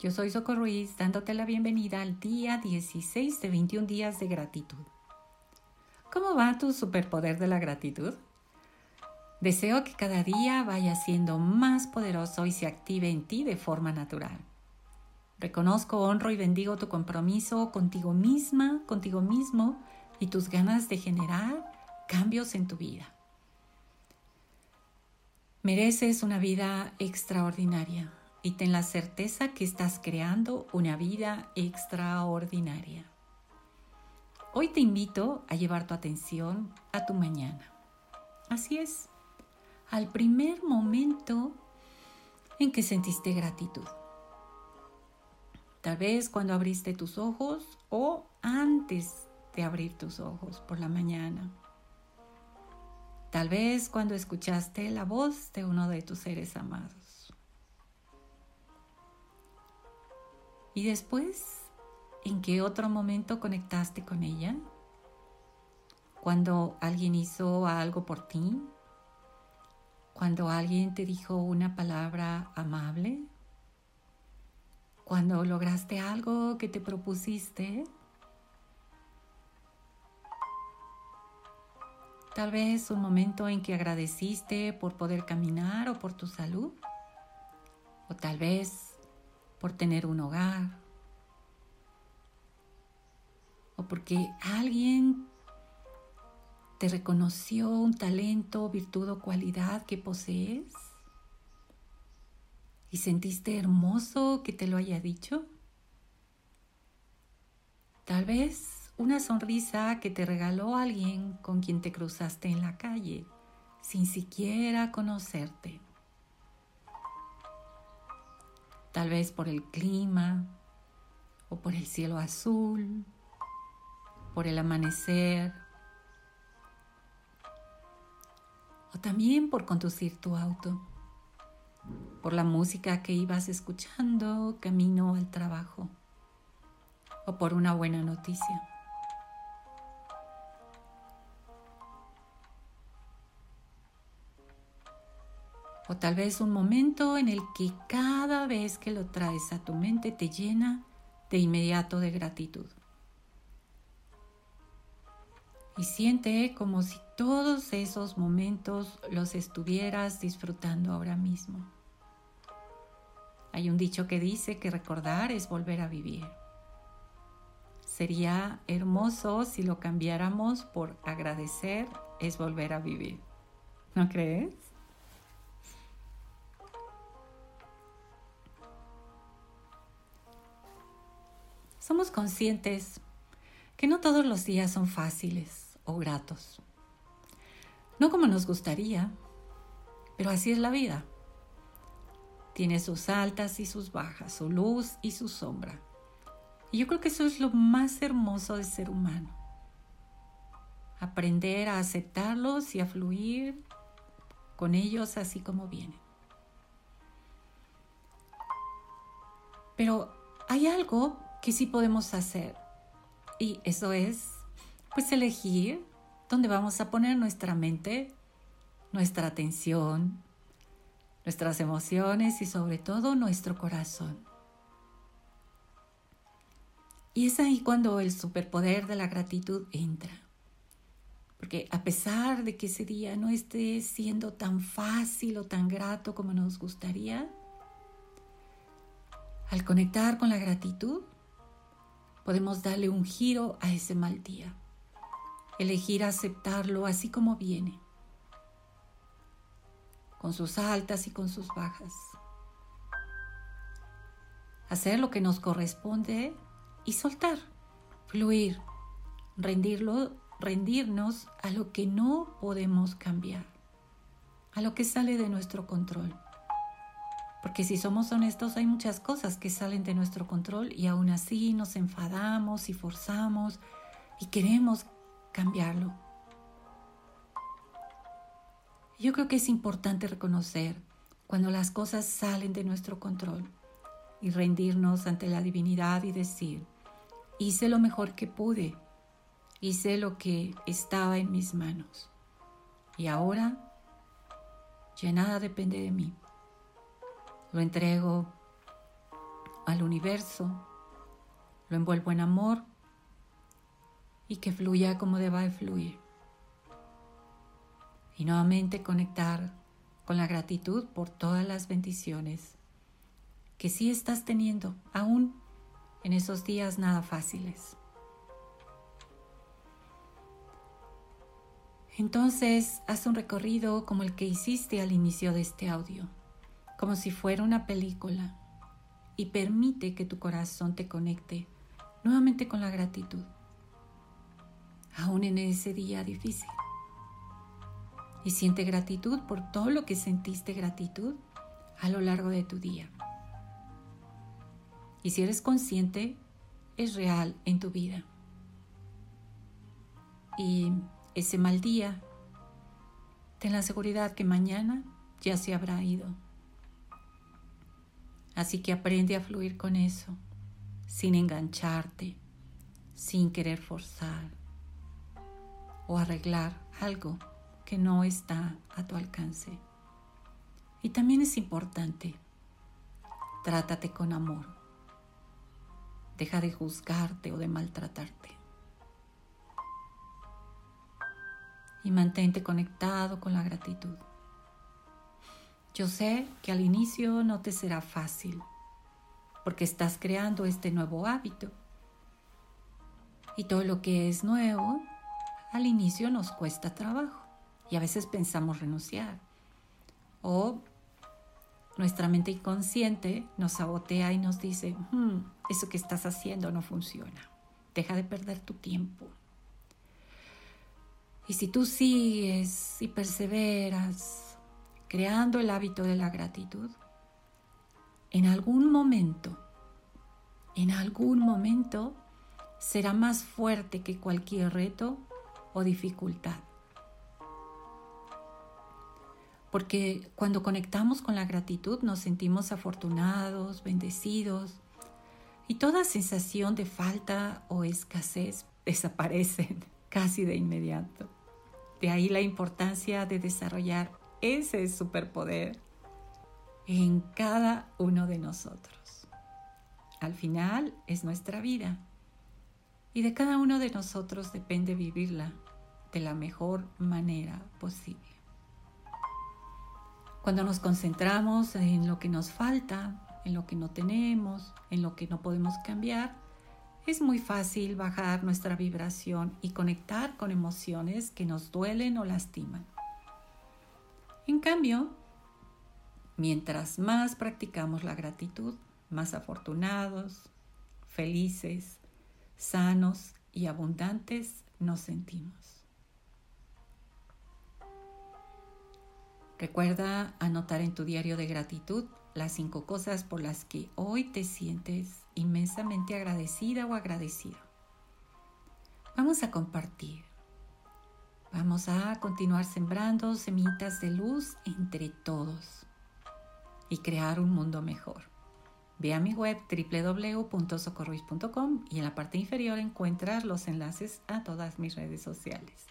Yo soy Soco Ruiz dándote la bienvenida al día 16 de 21 días de gratitud. ¿Cómo va tu superpoder de la gratitud? Deseo que cada día vaya siendo más poderoso y se active en ti de forma natural. Reconozco, honro y bendigo tu compromiso contigo misma, contigo mismo y tus ganas de generar cambios en tu vida. Mereces una vida extraordinaria y ten la certeza que estás creando una vida extraordinaria. Hoy te invito a llevar tu atención a tu mañana. Así es, al primer momento en que sentiste gratitud. Tal vez cuando abriste tus ojos o antes de abrir tus ojos por la mañana. Tal vez cuando escuchaste la voz de uno de tus seres amados. ¿Y después en qué otro momento conectaste con ella? Cuando alguien hizo algo por ti, cuando alguien te dijo una palabra amable, cuando lograste algo que te propusiste, tal vez un momento en que agradeciste por poder caminar o por tu salud, o tal vez por tener un hogar o porque alguien te reconoció un talento, virtud o cualidad que posees y sentiste hermoso que te lo haya dicho. Tal vez una sonrisa que te regaló alguien con quien te cruzaste en la calle sin siquiera conocerte tal vez por el clima o por el cielo azul, por el amanecer, o también por conducir tu auto, por la música que ibas escuchando camino al trabajo, o por una buena noticia. O tal vez un momento en el que cada vez que lo traes a tu mente te llena de inmediato de gratitud. Y siente como si todos esos momentos los estuvieras disfrutando ahora mismo. Hay un dicho que dice que recordar es volver a vivir. Sería hermoso si lo cambiáramos por agradecer es volver a vivir. ¿No crees? Somos conscientes que no todos los días son fáciles o gratos. No como nos gustaría, pero así es la vida. Tiene sus altas y sus bajas, su luz y su sombra. Y yo creo que eso es lo más hermoso de ser humano. Aprender a aceptarlos y a fluir con ellos así como vienen. Pero hay algo que sí podemos hacer. Y eso es, pues, elegir dónde vamos a poner nuestra mente, nuestra atención, nuestras emociones y sobre todo nuestro corazón. Y es ahí cuando el superpoder de la gratitud entra. Porque a pesar de que ese día no esté siendo tan fácil o tan grato como nos gustaría, al conectar con la gratitud, podemos darle un giro a ese mal día. Elegir aceptarlo así como viene, con sus altas y con sus bajas. Hacer lo que nos corresponde y soltar, fluir, rendirlo, rendirnos a lo que no podemos cambiar, a lo que sale de nuestro control. Porque si somos honestos hay muchas cosas que salen de nuestro control y aún así nos enfadamos y forzamos y queremos cambiarlo. Yo creo que es importante reconocer cuando las cosas salen de nuestro control y rendirnos ante la divinidad y decir, hice lo mejor que pude, hice lo que estaba en mis manos y ahora ya nada depende de mí lo entrego al universo, lo envuelvo en amor y que fluya como deba de fluir. Y nuevamente conectar con la gratitud por todas las bendiciones que sí estás teniendo, aún en esos días nada fáciles. Entonces, haz un recorrido como el que hiciste al inicio de este audio, como si fuera una película, y permite que tu corazón te conecte nuevamente con la gratitud, aún en ese día difícil. Y siente gratitud por todo lo que sentiste gratitud a lo largo de tu día. Y si eres consciente, es real en tu vida. Y ese mal día, ten la seguridad que mañana ya se habrá ido. Así que aprende a fluir con eso, sin engancharte, sin querer forzar o arreglar algo que no está a tu alcance. Y también es importante, trátate con amor. Deja de juzgarte o de maltratarte. Y mantente conectado con la gratitud. Yo sé que al inicio no te será fácil, porque estás creando este nuevo hábito. Y todo lo que es nuevo, al inicio nos cuesta trabajo y a veces pensamos renunciar. O nuestra mente inconsciente nos sabotea y nos dice, hmm, eso que estás haciendo no funciona. Deja de perder tu tiempo. Y si tú sigues y perseveras creando el hábito de la gratitud, en algún momento, en algún momento será más fuerte que cualquier reto o dificultad. Porque cuando conectamos con la gratitud nos sentimos afortunados, bendecidos y toda sensación de falta o escasez desaparecen casi de inmediato. De ahí la importancia de desarrollar ese superpoder en cada uno de nosotros. Al final es nuestra vida y de cada uno de nosotros depende vivirla de la mejor manera posible. Cuando nos concentramos en lo que nos falta, en lo que no tenemos, en lo que no podemos cambiar, es muy fácil bajar nuestra vibración y conectar con emociones que nos duelen o lastiman. En cambio, mientras más practicamos la gratitud, más afortunados, felices, sanos y abundantes nos sentimos. Recuerda anotar en tu diario de gratitud las cinco cosas por las que hoy te sientes inmensamente agradecida o agradecido. Vamos a compartir Vamos a continuar sembrando semillitas de luz entre todos y crear un mundo mejor. Ve a mi web www.socorruiz.com y en la parte inferior encuentras los enlaces a todas mis redes sociales.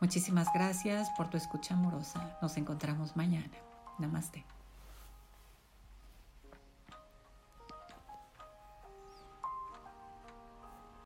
Muchísimas gracias por tu escucha amorosa. Nos encontramos mañana. Namaste.